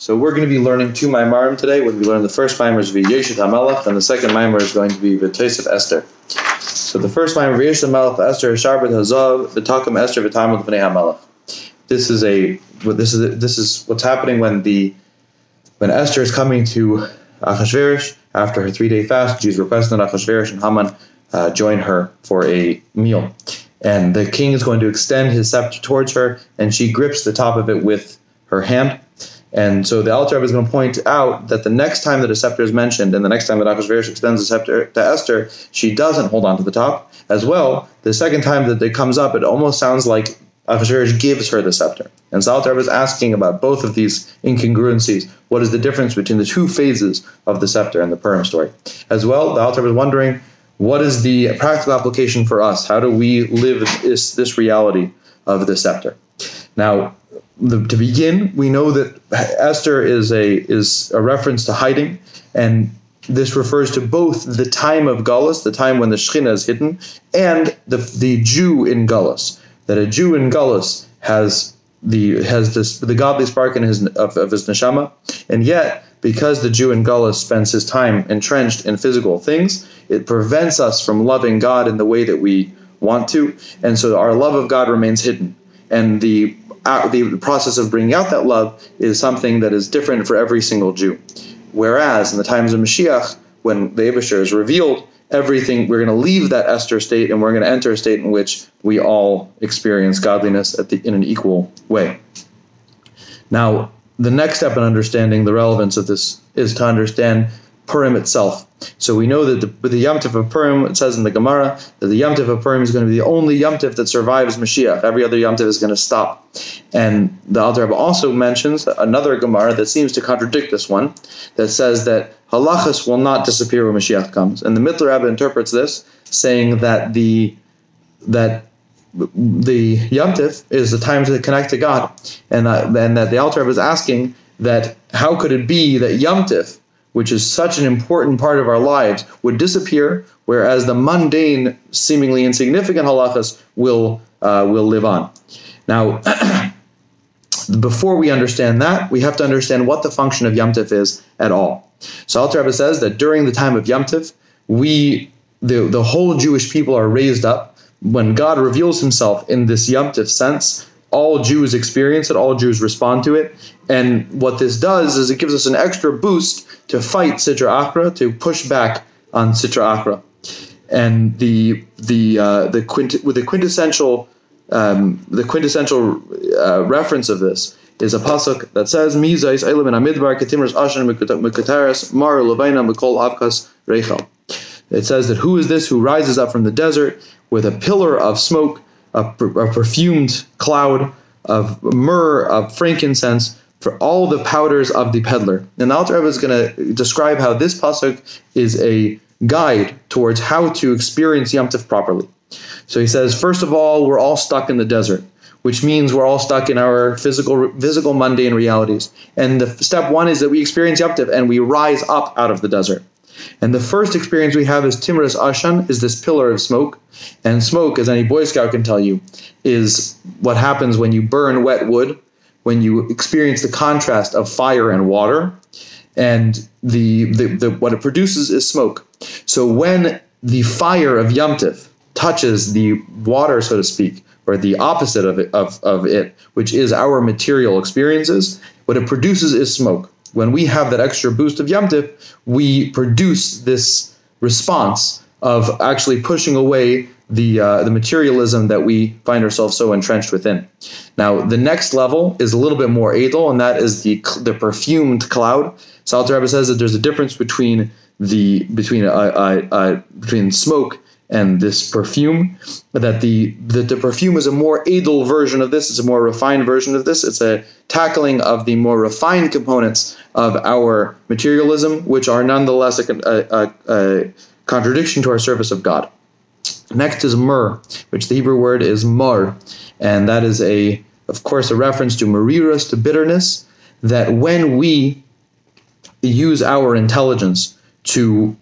So we're going to be learning two Maimarim today. We're going to be learning the first Maimar is V'yeshet HaMelech, and the second Maimar is going to be V'tosef Esther. So the first Maimar, V'yeshet HaMelech Esther, Sharbat Hazav, V'takum Esther, V'tamud B'nei HaMelech. This is a this is this is what's happening when the when Esther is coming to Achashverosh after her three day fast. She's requesting that Achashverosh and Haman uh, join her for a meal, and the king is going to extend his scepter towards her, and she grips the top of it with her hand and so the Alter is going to point out that the next time that a scepter is mentioned, and the next time that Achashverosh extends the scepter to Esther, she doesn't hold on to the top. As well, the second time that it comes up, it almost sounds like Achashverosh gives her the scepter. And so Alter is asking about both of these incongruencies. What is the difference between the two phases of the scepter and the Purim story? As well, the Alter is wondering what is the practical application for us? How do we live this, this reality of the scepter? Now, the, to begin, we know that Esther is a is a reference to hiding, and this refers to both the time of Gullus, the time when the Shekhinah is hidden, and the the Jew in Gullus. That a Jew in Gullus has the has this the godly spark in his of, of his neshama, and yet because the Jew in Gullus spends his time entrenched in physical things, it prevents us from loving God in the way that we want to, and so our love of God remains hidden. And the uh, the process of bringing out that love is something that is different for every single Jew. Whereas in the times of Mashiach, when the Abishter is revealed, everything we're going to leave that Esther state and we're going to enter a state in which we all experience godliness the, in an equal way. Now, the next step in understanding the relevance of this is to understand Purim itself. So we know that the, with the Yom of Purim, it says in the Gemara that the Yom of Purim is going to be the only Yom that survives Mashiach. Every other Yom is going to stop. And the Alter Rebbe also mentions another Gemara that seems to contradict this one, that says that halachas will not disappear when Mashiach comes. And the Mittler Rebbe interprets this, saying that the that the Yom is the time to connect to God, and uh, and that the Alter Rebbe is asking that how could it be that Yom which is such an important part of our lives, would disappear, whereas the mundane, seemingly insignificant halachas will uh, will live on. Now, before we understand that, we have to understand what the function of Yom Tif is at all. So Alter Rebbe says that during the time of Yom Tif, we the the whole Jewish people are raised up when God reveals Himself in this Yom Tif sense all Jews experience it, all Jews respond to it. And what this does is it gives us an extra boost to fight Sitra Achra, to push back on Sitra Achra. And the the uh, the quint- with the quintessential um, the quintessential uh, reference of this is a pasuk that says Mizais Eilim and Amidbar Ketimras Ashan Mikataris Mar Levaina Mikol Avkas Rechel. It says that who is this who rises up from the desert with a pillar of smoke a, a perfumed cloud of myrrh, of frankincense, for all the powders of the peddler. And Alter Rebbe is going to describe how this pasuk is a guide towards how to experience Yom Tov properly. So he says, first of all, we're all stuck in the desert, which means we're all stuck in our physical, physical mundane realities. And the step one is that we experience Yom Tov and we rise up out of the desert. And the first experience we have is Timras Ashan, is this pillar of smoke. And smoke, as any Boy Scout can tell you, is what happens when you burn wet wood, when you experience the contrast of fire and water. And the, the, the what it produces is smoke. So when the fire of Yomtiv touches the water, so to speak, or the opposite of it, of, of it, which is our material experiences, what it produces is smoke when we have that extra boost of Yom we produce this response of actually pushing away the uh, the materialism that we find ourselves so entrenched within. Now, the next level is a little bit more edel, and that is the the perfumed cloud. Salter Rebbe says that there's a difference between the between between smoke and this perfume that the, the the perfume is a more edel version of this it's a more refined version of this. It's a tackling of the more refined components of our materialism which are nonetheless a, a, a contradiction to our service of god. Next is myrrh which the hebrew word is mar and that is a of course a reference to mariras to bitterness that when we use our intelligence to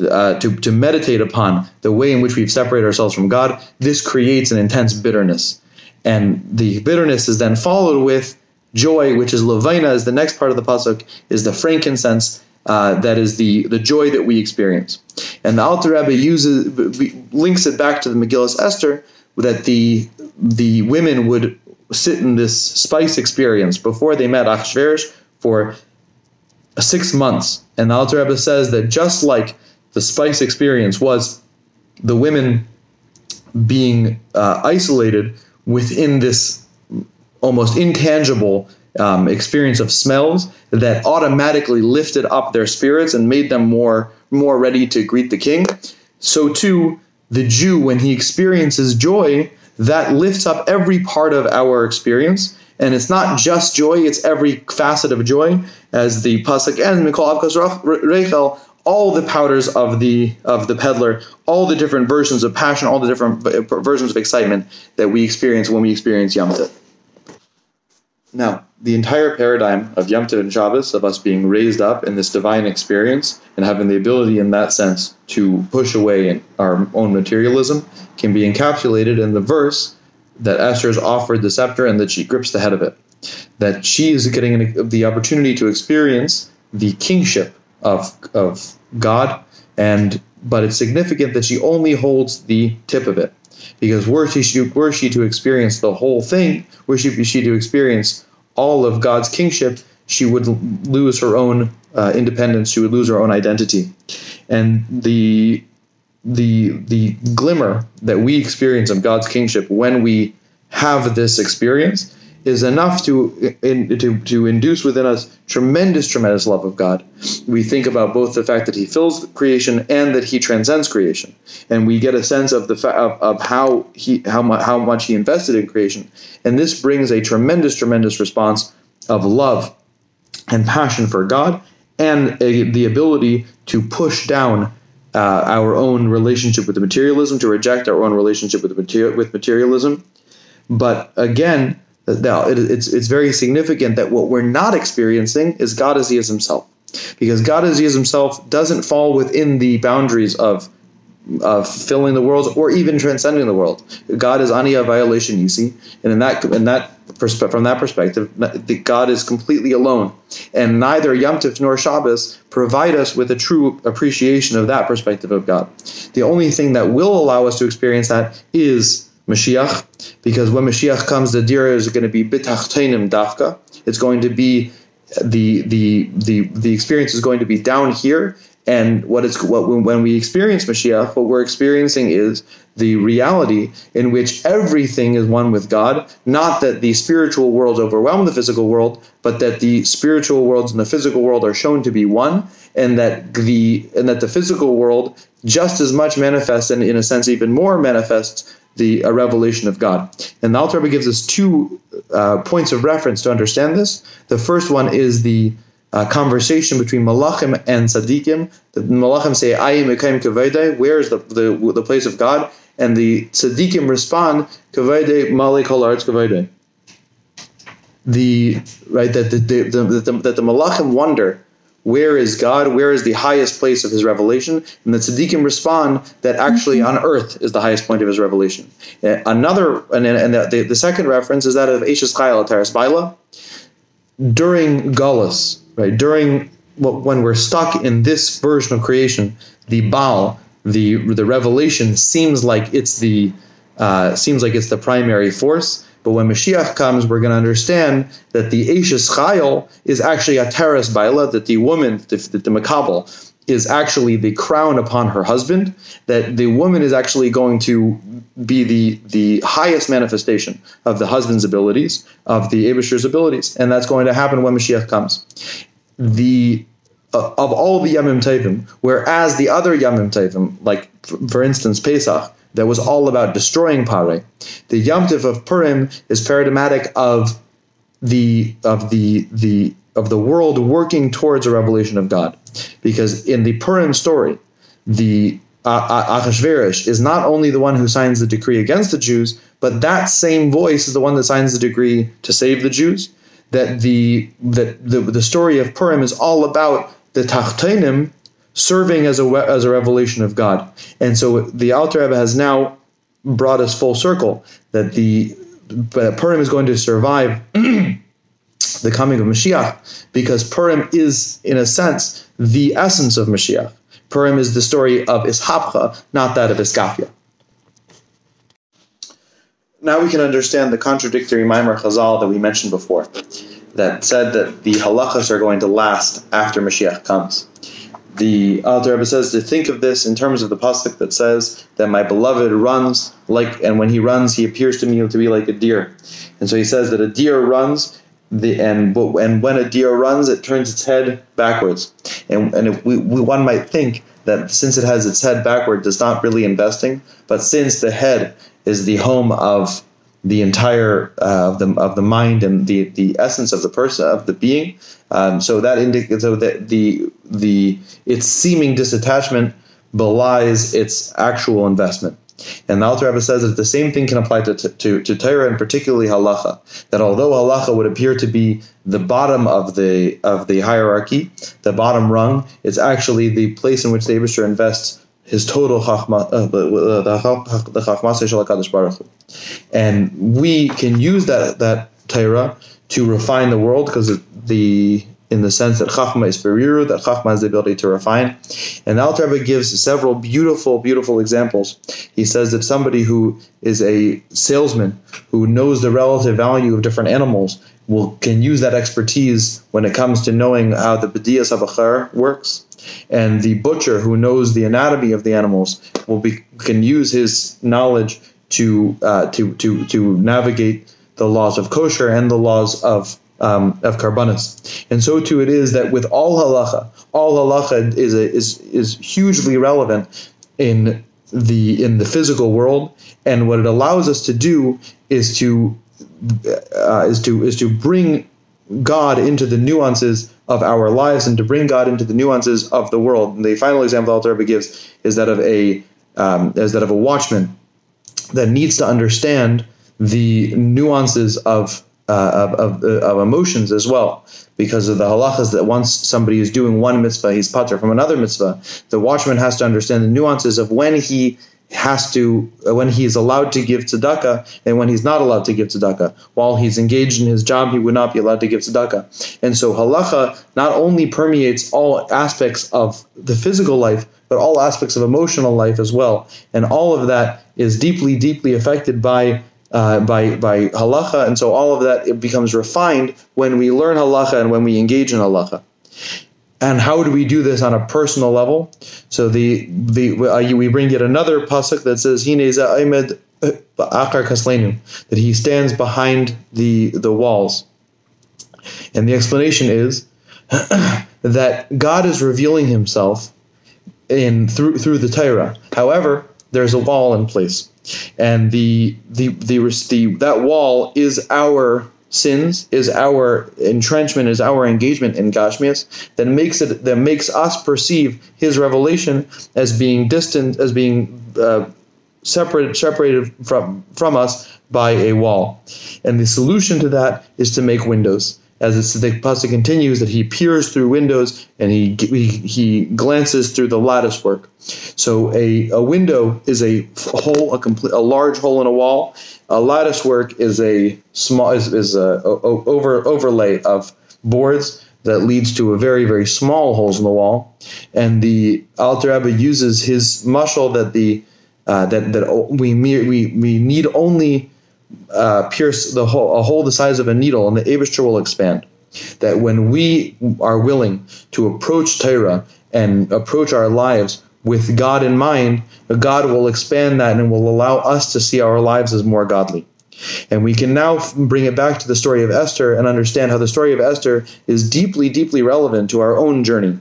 uh, to, to meditate upon the way in which we've separated ourselves from God, this creates an intense bitterness. And the bitterness is then followed with joy, which is Levina, is the next part of the pasuk, is the frankincense. Uh, that is the the joy that we experience, and the Alter Rebbe uses links it back to the Megillas Esther that the the women would sit in this spice experience before they met Achashverosh for six months, and the Alter Rebbe says that just like the spice experience was the women being uh, isolated within this almost intangible um, experience of smells that automatically lifted up their spirits and made them more more ready to greet the king. So too, the Jew, when he experiences joy, that lifts up every part of our experience. And it's not just joy; it's every facet of joy, as the pasuk ends. Mikol Avkas Rachel all the powders of the of the peddler, all the different versions of passion, all the different versions of excitement that we experience when we experience Yom Tov. Now, the entire paradigm of Yom Tov and Shabbos, of us being raised up in this divine experience and having the ability in that sense to push away our own materialism, can be encapsulated in the verse that Esther is offered the scepter and that she grips the head of it. That she is getting the opportunity to experience the kingship of of God, and but it's significant that she only holds the tip of it, because were she were she to experience the whole thing, were she, she to experience all of God's kingship, she would lose her own uh, independence. She would lose her own identity, and the the the glimmer that we experience of God's kingship when we have this experience is enough to, in, to, to induce within us tremendous, tremendous love of God. We think about both the fact that He fills creation and that He transcends creation, and we get a sense of the fa- of, of how He how, mu- how much He invested in creation, and this brings a tremendous, tremendous response of love and passion for God, and a, the ability to push down uh, our own relationship with the materialism, to reject our own relationship with the material with materialism. But again, now, it, it's it's very significant that what we're not experiencing is God as He is Himself, because God as He is Himself doesn't fall within the boundaries of of filling the world or even transcending the world. God is ania violation you see, and in that in that perspe- from that perspective, God is completely alone, and neither Yom Tov nor Shabbos provide us with a true appreciation of that perspective of God. The only thing that will allow us to experience that is Mashiach, because when Mashiach comes, the dira is going to be bitachtainim dafka. It's going to be the the the the experience is going to be down here, and what it's what when we experience Mashiach, what we're experiencing is the reality in which everything is one with God. Not that the spiritual worlds overwhelm the physical world, but that the spiritual worlds and the physical world are shown to be one, and that the and that the physical world just as much manifests and in a sense even more manifests the a revelation of God. And the Alter Rebbe gives us two uh, points of reference to understand this. The first one is the uh, conversation between Malachim and Tzaddikim. The Malachim say, "Ayim ekayim kavede." Where is the, the the place of God? And the Tzaddikim respond, "Kavede male kol kavede." The right that the, the, the, the, that the Malachim wonder where is God? Where is the highest place of his revelation? And the tzaddikim respond that actually mm-hmm. on earth is the highest point of his revelation. Uh, another, and, and the, the, second reference is that of Ashes Chayil Taras Baila. During Gullus, right, during when we're stuck in this version of creation, the Baal, the the revelation seems like it's the uh, seems like it's the primary force. But when Mashiach comes, we're going to understand that the Ashes Chayil is actually a teres baila, that the woman, the, the, Makabal, is actually the crown upon her husband, that the woman is actually going to be the, the highest manifestation of the husband's abilities, of the Abishter's abilities. And that's going to happen when Mashiach comes. The uh, of all the Yamim Tevim, whereas the other Yamim Tevim, like for instance Pesach, that was all about destroying Pare. The Yom Tiv of Purim is paradigmatic of the of the the of the world working towards a revelation of God, because in the Purim story, the Achashverosh is not only the one who signs the decree against the Jews, but that same voice is the one that signs the decree to save the Jews. That the that the, the story of Purim is all about the Tachtainim serving as a as a revelation of God. And so the Alter Rebbe has now brought us full circle that the that Purim is going to survive the coming of Mashiach, because Purim is, in a sense, the essence of Mashiach. Purim is the story of Ishapcha, not that of Iskafia. Now we can understand the contradictory Maimar Chazal that we mentioned before, that said that the halachas are going to last after Mashiach comes. The Alter Rebbe says to think of this in terms of the pasuk that says that my beloved runs like, and when he runs, he appears to me to be like a deer. And so he says that a deer runs the and and when a deer runs, it turns its head backwards, and and we, we, one might think that since it has its head backward, it's not really investing, but since the head is the home of the entire uh, of the of the mind and the the essence of the person of the being, um, so that indicates so that the the its seeming disattachment belies its actual investment. And the Alter Rebbe says that the same thing can apply to, to, to Torah and particularly halacha. That although halacha would appear to be the bottom of the of the hierarchy, the bottom rung, it's actually the place in which the Abishter invests his total chachma, uh, the, the, chachma Baruch Hu. And we can use that that Torah to refine the world because the in the sense that Chachma is Beriru, that Chachma has the ability to refine. And Alter Rebbe gives several beautiful, beautiful examples. He says that somebody who is a salesman who knows the relative value of different animals will can use that expertise when it comes to knowing how the B'diyas Abachar works. And the butcher who knows the anatomy of the animals will be can use his knowledge to uh, to to to navigate the laws of kosher and the laws of um, of karbanis. And so too it is that with all halacha, all halacha is a, is is hugely relevant in the in the physical world, and what it allows us to do is to uh, is to is to bring God into the nuances of our lives and to bring God into the nuances of the world. And the final example Alter Rebbe gives is that of a um, is that of a watchman that needs to understand the nuances of uh, of, of, of, emotions as well, because of the halachas that once somebody is doing one mitzvah, he's pater from another mitzvah. The watchman has to understand the nuances of when he has to, uh, when he is allowed to give tzedakah and when he's not allowed to give tzedakah. While he's engaged in his job, he would not be allowed to give tzedakah. And so halacha not only permeates all aspects of the physical life, but all aspects of emotional life as well. And all of that is deeply, deeply affected by uh, by by halacha, and so all of that it becomes refined when we learn halacha and when we engage in halacha. And how do we do this on a personal level? So the the uh, we bring yet another pasuk that says Hineza Aimed Akar Kaslenu that he stands behind the the walls, and the explanation is that God is revealing Himself in through through the Torah. However, there's a wall in place and the the the, the that wall is our sins is our entrenchment is our engagement in Gashmias that makes it that makes us perceive his revelation as being distant as being uh, separated separated from from us by a wall. And the solution to that is to make windows as the pasuk continues, that he peers through windows and he, he he glances through the lattice work. So a, a window is a hole, a complete, a large hole in a wall. A lattice work is a small is, is a, a over overlay of boards that leads to a very very small holes in the wall. And the Alter Rebbe uses his mashal that the uh, that that we we we need only uh, pierce the hole, a hole the size of a needle, and the Abishter will expand. That when we are willing to approach Torah and approach our lives with God in mind, God will expand that and will allow us to see our lives as more godly. And we can now bring it back to the story of Esther and understand how the story of Esther is deeply, deeply relevant to our own journey.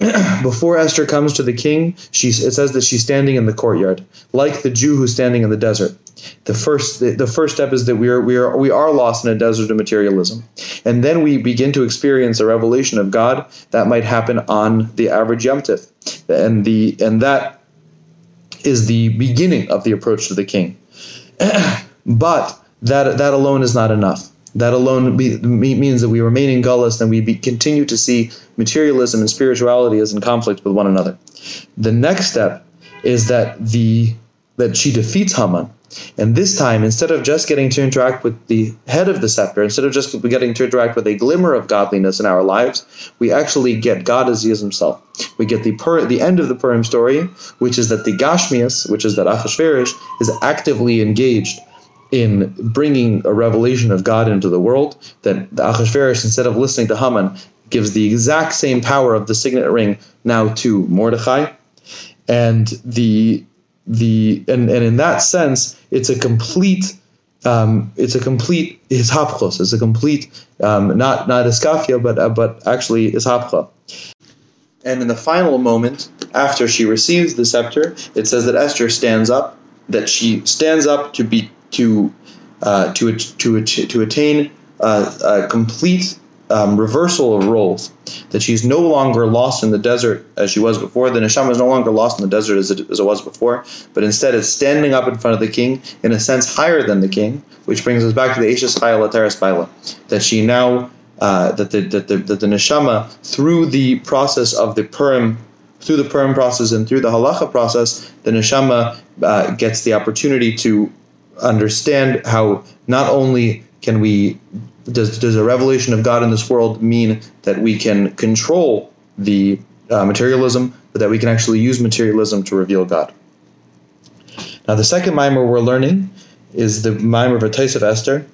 before Esther comes to the king, she, it says that she's standing in the courtyard, like the Jew who's standing in the desert. The first, the, first step is that we are, we are, we are lost in a desert of materialism, and then we begin to experience a revelation of God that might happen on the average Yom Tif, and the and that is the beginning of the approach to the king. but that that alone is not enough that alone be, means that we remain in gullus and we be, continue to see materialism and spirituality as in conflict with one another. The next step is that the that she defeats Haman, And this time, instead of just getting to interact with the head of the scepter, instead of just getting to interact with a glimmer of godliness in our lives, we actually get God as He is Himself. We get the per, the end of the Purim story, which is that the Gashmias, which is that Achashverosh, is actively engaged in bringing a revelation of God into the world. That the Achashverosh, instead of listening to Haman, gives the exact same power of the signet ring now to Mordechai, and the the and, and in that sense, it's a complete um, it's a complete ishapchos. It's a complete um, not not iskafia, but uh, but actually ishapcha. And in the final moment, after she receives the scepter, it says that Esther stands up, that she stands up to be to uh, to to to attain uh, a complete um, reversal of roles, that she's no longer lost in the desert as she was before. The neshama is no longer lost in the desert as it, as it was before, but instead is standing up in front of the king, in a sense higher than the king, which brings us back to the Ashes Chayal Lateris Baila, that she now, uh, that, the, that, the, that the neshama, through the process of the Purim, through the Purim process and through the halacha process, the neshama uh, gets the opportunity to understand how not only can we does does a revelation of God in this world mean that we can control the uh, materialism, but that we can actually use materialism to reveal God? Now, the second mimer we're learning is the mimer of a of Esther.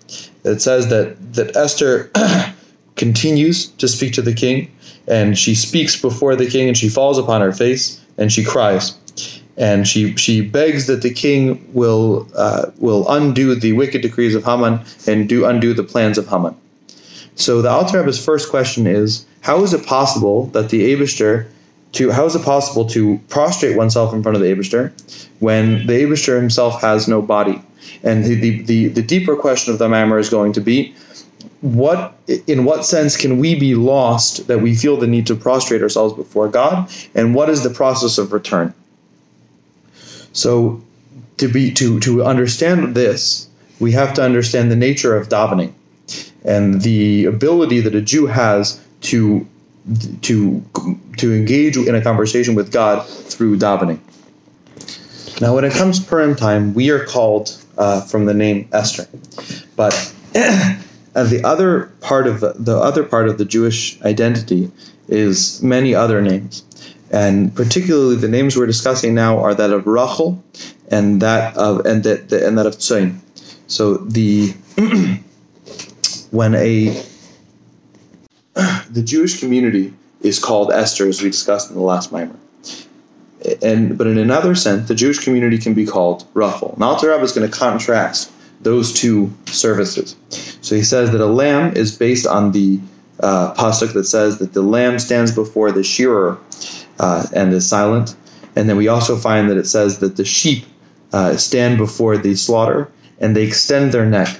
It says that that Esther continues to speak to the king, and she speaks before the king, and she falls upon her face, and she cries and she she begs that the king will uh, will undo the wicked decrees of Haman and do undo the plans of Haman. So the Alter Rebbe's first question is: How is it possible that the Abishter to how is it possible to prostrate oneself in front of the Abishter when the Abishter himself has no body? And the, the, the, the deeper question of the Mammer is going to be what in what sense can we be lost that we feel the need to prostrate ourselves before God? And what is the process of return? So to be to to understand this, we have to understand the nature of davening and the ability that a Jew has to to to engage in a conversation with God through davening. Now, when it comes to Purim time, we are called uh, from the name Esther, but the other part of the, the other part of the Jewish identity is many other names and particularly the names we're discussing now are that of Rachel and that of and that and that of Tzayin. So the when a the Jewish community is called Esther, as we discussed in the last mimer. And but in another sense, the Jewish community can be called Rachel. Now, Alter is going to contrast those two services. So he says that a lamb is based on the uh, pasuk that says that the lamb stands before the shearer uh, and is silent. And then we also find that it says that the sheep uh, stand before the slaughter and they extend their neck.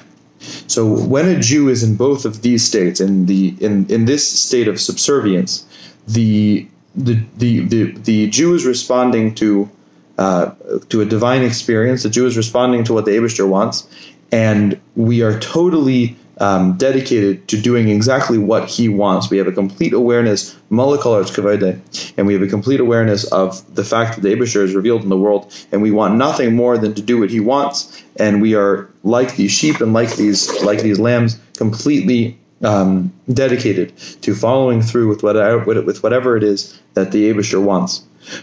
So when a Jew is in both of these states, in the in, in this state of subservience, the the the the, the Jew is responding to uh, to a divine experience. The Jew is responding to what the Abishter wants, and we are totally um, dedicated to doing exactly what he wants. We have a complete awareness, and we have a complete awareness of the fact that the Abishter is revealed in the world, and we want nothing more than to do what he wants. And we are like these sheep and like these like these lambs, completely um, dedicated to following through with whatever with whatever it is that the Abishter wants.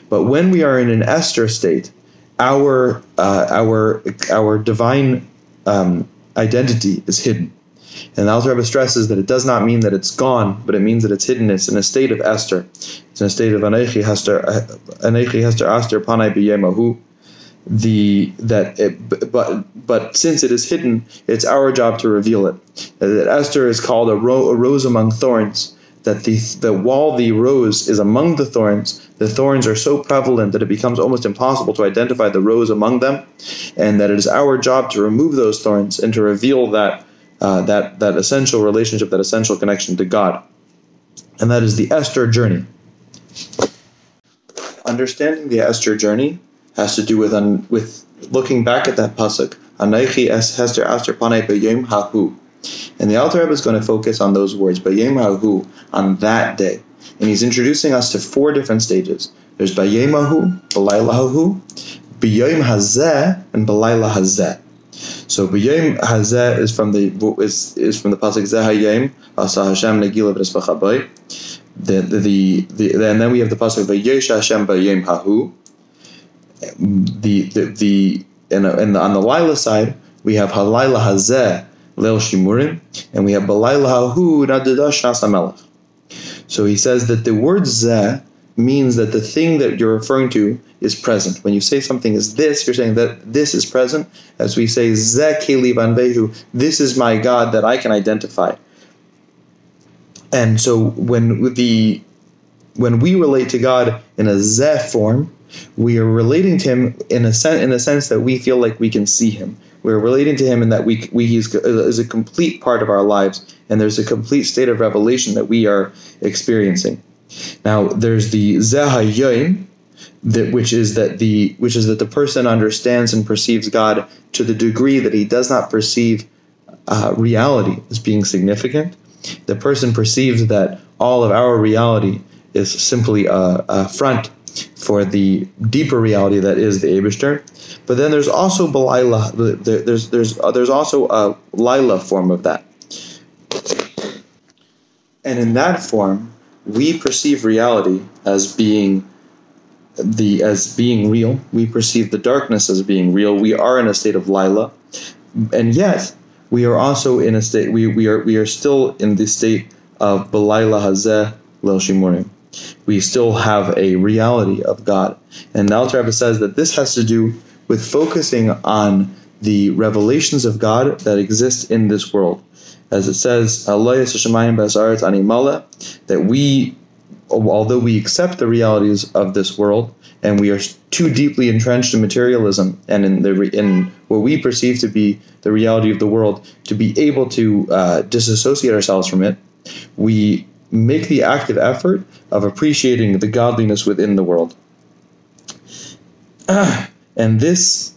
But when we are in an Esther state, our uh, our our divine um, identity is hidden and the Alter Rebbe stresses that it does not mean that it's gone, but it means that it's hidden. It's in a state of Esther. It's in a state of Anechi Hester Anechi Hester Aster Panai B'Yemahu. The that it, but but since it is hidden, it's our job to reveal it. That Esther is called a, ro, a rose among thorns. That the that while the rose is among the thorns, the thorns are so prevalent that it becomes almost impossible to identify the rose among them, and that it is our job to remove those thorns and to reveal that uh, that that essential relationship, that essential connection to God, and that is the Esther journey. Understanding the Esther journey has to do with un, with looking back at that pasuk. Anaychi es Hester Esther panei b'yom hahu, and the Alter Rebbe is going to focus on those words b'yom hahu on that day, and he's introducing us to four different stages. There's b'yom hahu, b'layla hahu, b'yom hazeh, and b'layla hazeh. So B'yom Hazeh is from the is, is from the pasuk Zeh Hayom Asa Hashem Negila V'Nespachaboy. The the, the and then we have the pasuk V'Yesh Hashem B'yom Hahu. The the the and, and on the Lila side we have Halayla Hazeh Leil Shimurim, and we have Balayla Hahu Nadadash Nasamelech. So he says that the word Zeh means that the thing that you're referring to is present. When you say something is this, you're saying that this is present. As we say, Zeh Keli Behu, this is my God that I can identify. And so when the when we relate to God in a Zeh form, we are relating to Him in a sense in a sense that we feel like we can see Him. We're relating to Him in that we we He's is a complete part of our lives, and there's a complete state of revelation that we are experiencing. Now, there's the Zeh that which is that the which is that the person understands and perceives God to the degree that he does not perceive uh, reality as being significant. The person perceives that all of our reality is simply a, a front for the deeper reality that is the Abishter. But then there's also Belila. There's there's there's also a Lila form of that, and in that form, we perceive reality as being the as being real. We perceive the darkness as being real. We are in a state of Lila, and yet we are also in a state. We, we are we are still in the state of Belila Hazeh Lel Shimurim. We still have a reality of God, and the Alter Rebbe says that this has to do with focusing on the revelations of God that exist in this world as it says, that we, although we accept the realities of this world, and we are too deeply entrenched in materialism and in the in what we perceive to be the reality of the world, to be able to uh, disassociate ourselves from it, we make the active effort of appreciating the godliness within the world. and this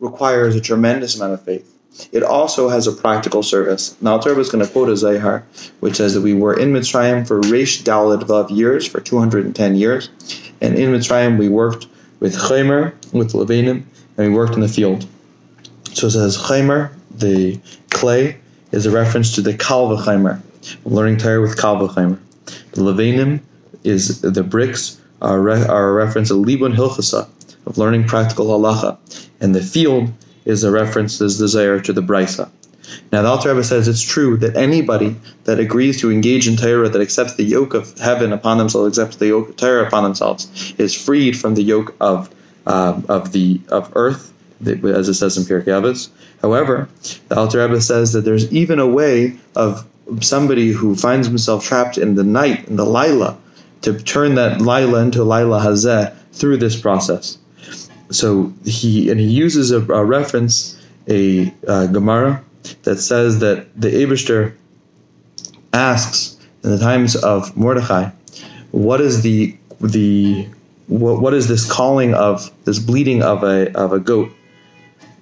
requires a tremendous amount of faith. It also has a practical service. Now, Torah is going to quote a Zohar, which says that we were in Mitzrayim for Reish Dalad Vav years, for 210 years. And in Mitzrayim, we worked with Chaymer, with Levanim, and we worked in the field. So it says Chaymer, the clay, is a reference to the Kalva Chaymer, learning Torah with Kalva Chaymer. The Levanim is the bricks are, re- are a reference to Libun Hilchasa, of learning practical halacha. And the field is a reference as desire to the Brisa. Now, the Alter Rebbe says it's true that anybody that agrees to engage in Torah, that accepts the yoke of heaven upon themselves, accepts the yoke of Torah upon themselves, is freed from the yoke of uh, of the of earth, as it says in Pirkei Avos. However, the Alter Rebbe says that there's even a way of somebody who finds himself trapped in the night, in the Lila, to turn that Lila into Lila Hazeh through this process so he and he uses a, a reference, a uh, Gemara that says that the Abishter asks in the times of Mordechai, what is the the what, what is this calling of this bleeding of a of a goat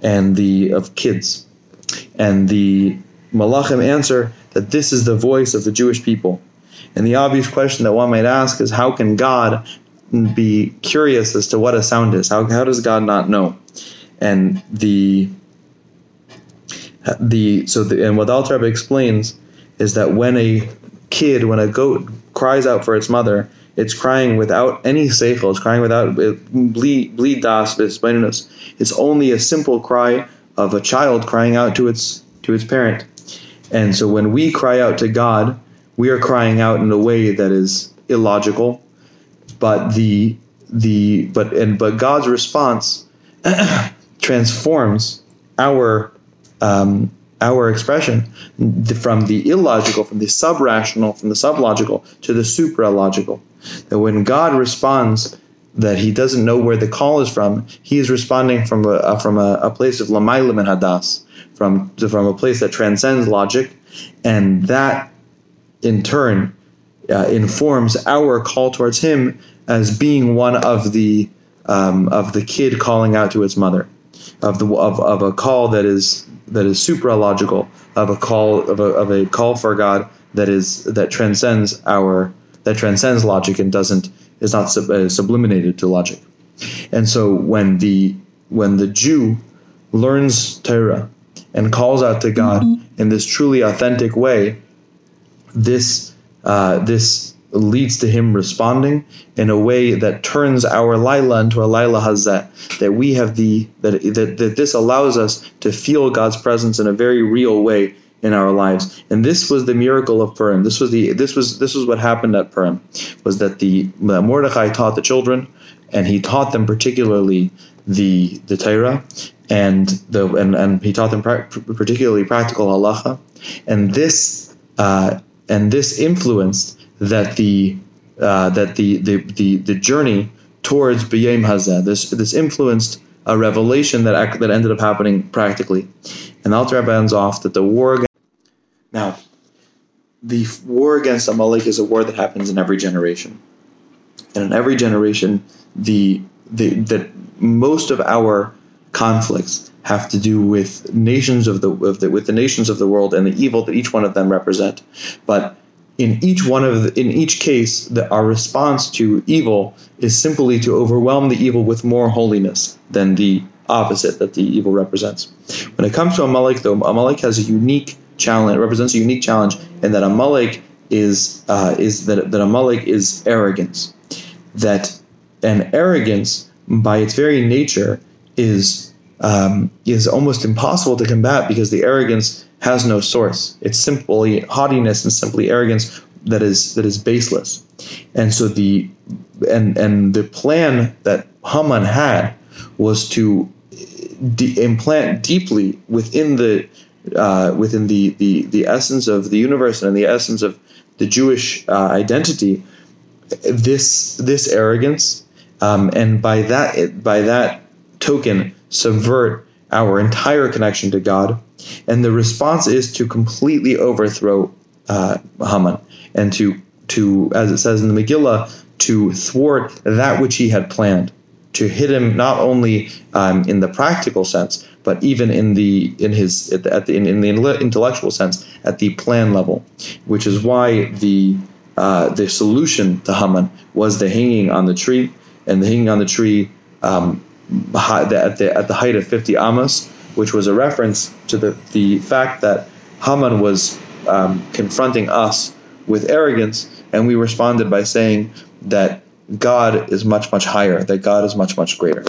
and the of kids, and the Malachim answer that this is the voice of the Jewish people. And the obvious question that one might ask is how can God be curious as to what a sound is. How, how does God not know? And the the so the, and what Alter Rebbe explains is that when a kid, when a goat cries out for its mother, it's crying without any seichel. It's crying without bleed bleed das It's only a simple cry of a child crying out to its to its parent. And so when we cry out to God, we are crying out in a way that is illogical, but the the but and but God's response transforms our um, our expression from the illogical, from the sub-rational, from the sub-logical to the supra-logical. That when God responds that he doesn't know where the call is from, he is responding from a, from a, a place of lamaylim and hadas, from from a place that transcends logic, and that in turn uh, informs our call towards him as being one of the um, of the kid calling out to its mother, of the of, of a call that is that is supralogical, of a call of a, of a call for God that is that transcends our that transcends logic and doesn't is not sub, uh, subliminated to logic. And so when the when the Jew learns Torah and calls out to God in this truly authentic way, this uh, this leads to him responding in a way that turns our Laila into a Laila Hazeh, that we have the that, that that this allows us to feel God's presence in a very real way in our lives. And this was the miracle of Purim. This was the this was this was what happened at Purim, was that the Mordechai taught the children, and he taught them particularly the the Torah, and the and, and he taught them pra- particularly practical halacha, and this uh, and this influenced that the uh, that the, the the the journey towards B'yem Hazeh. This this influenced a revelation that that ended up happening practically, and the Alter Rebbe ends off that the war. Against, now, the war against Amalek is a war that happens in every generation, and in every generation, the the that most of our conflicts have to do with nations of the, of the with the nations of the world and the evil that each one of them represent, but in each one of the, in each case that our response to evil is simply to overwhelm the evil with more holiness than the opposite that the evil represents. When it comes to a Amalek, though, a Amalek has a unique challenge, It represents a unique challenge in that a Amalek is uh, is that that Amalek is arrogance, that and arrogance by its very nature is um, is almost impossible to combat because the arrogance has no source. It's simply haughtiness and simply arrogance that is that is baseless. And so the and and the plan that Haman had was to de- implant deeply within the uh, within the, the the essence of the universe and the essence of the Jewish uh, identity this this arrogance um, and by that by that token subvert our entire connection to God. And the response is to completely overthrow uh, Haman and to, to, as it says in the Megillah, to thwart that which he had planned, to hit him not only um, in the practical sense, but even in the in his at the, the in, in, the intellectual sense at the plan level, which is why the uh, the solution to Haman was the hanging on the tree, and the hanging on the tree um, at the, at the height of 50 amas, which was a reference to the, the fact that Haman was um, confronting us with arrogance, and we responded by saying that God is much, much higher, that God is much, much greater.